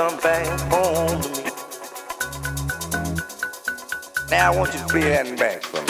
come back home to me. Now I want you to play that back for me.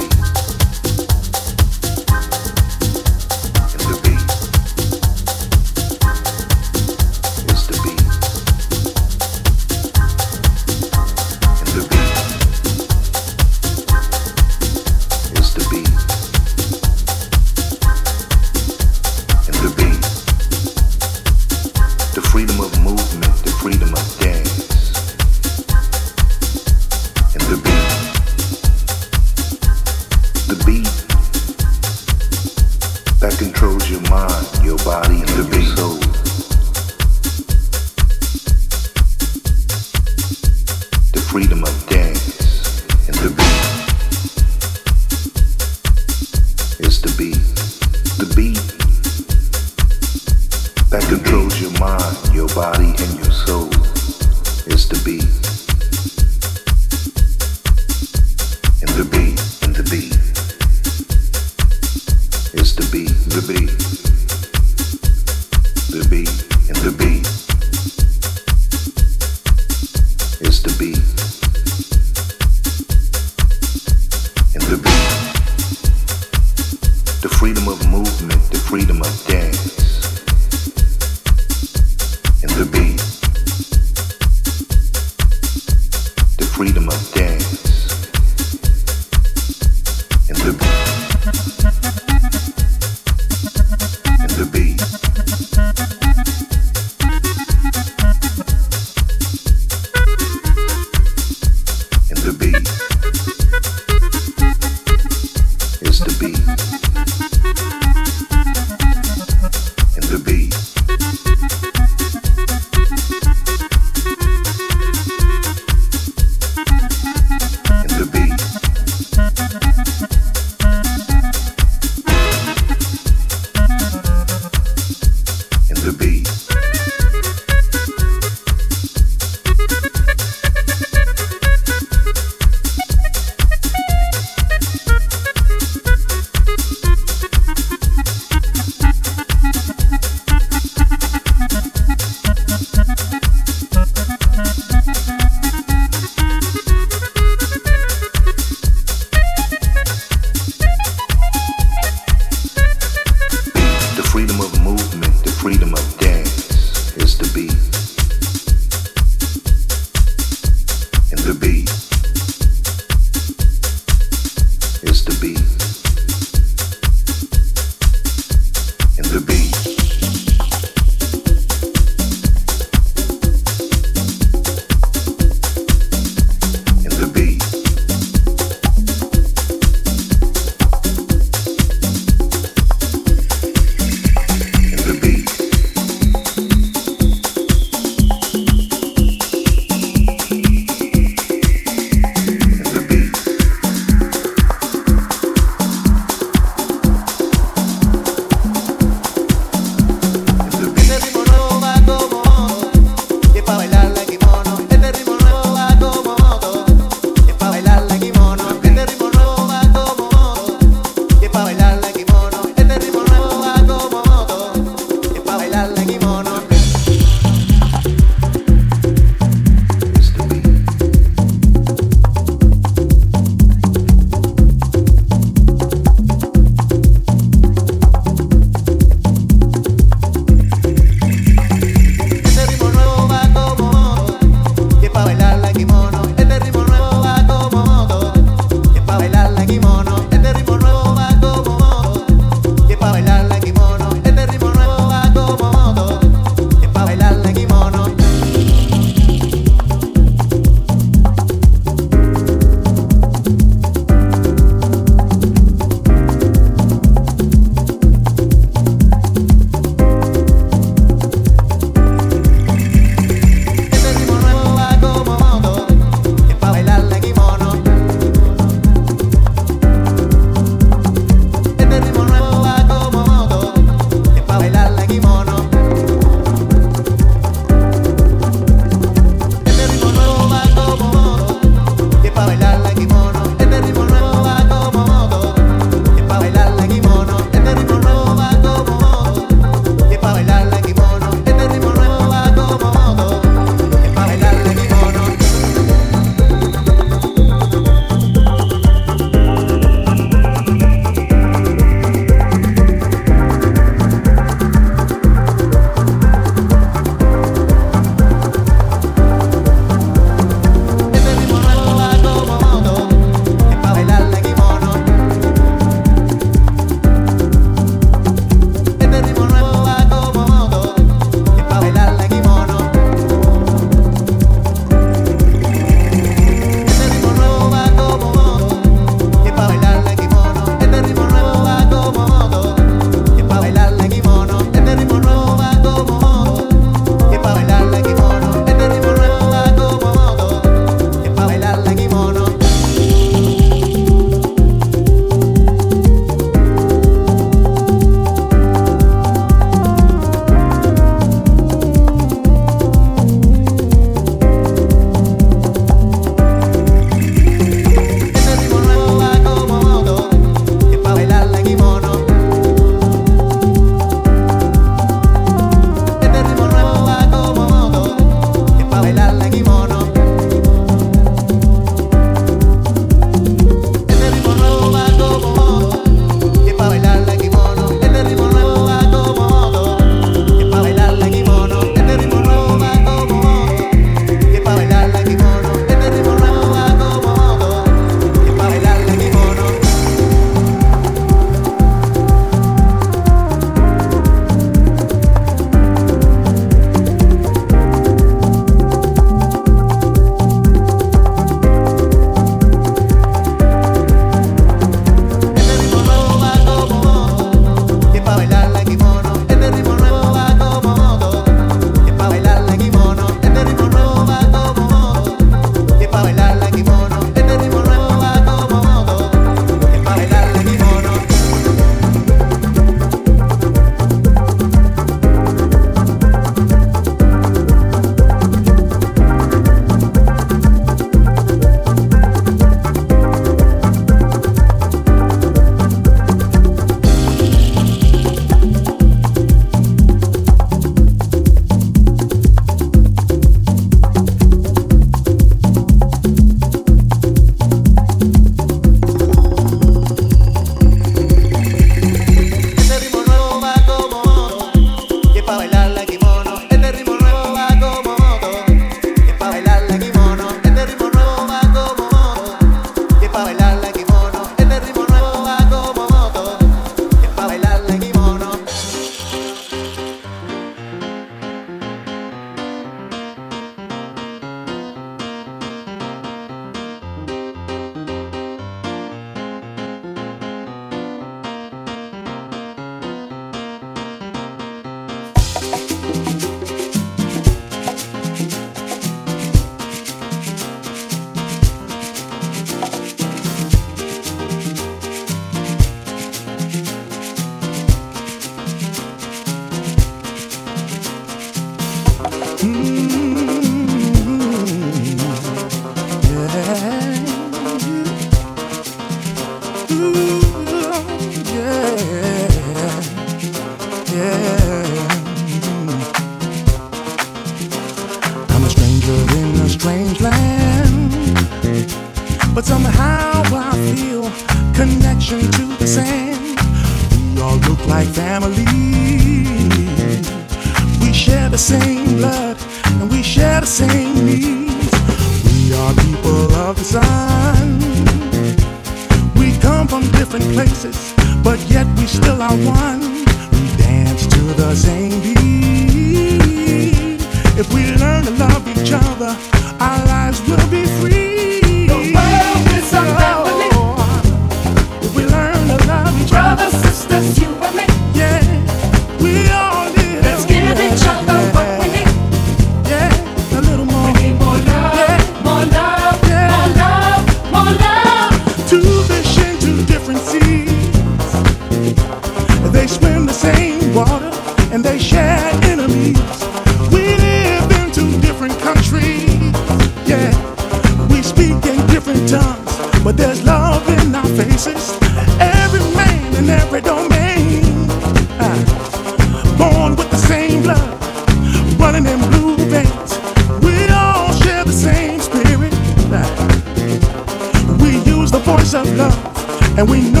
and we know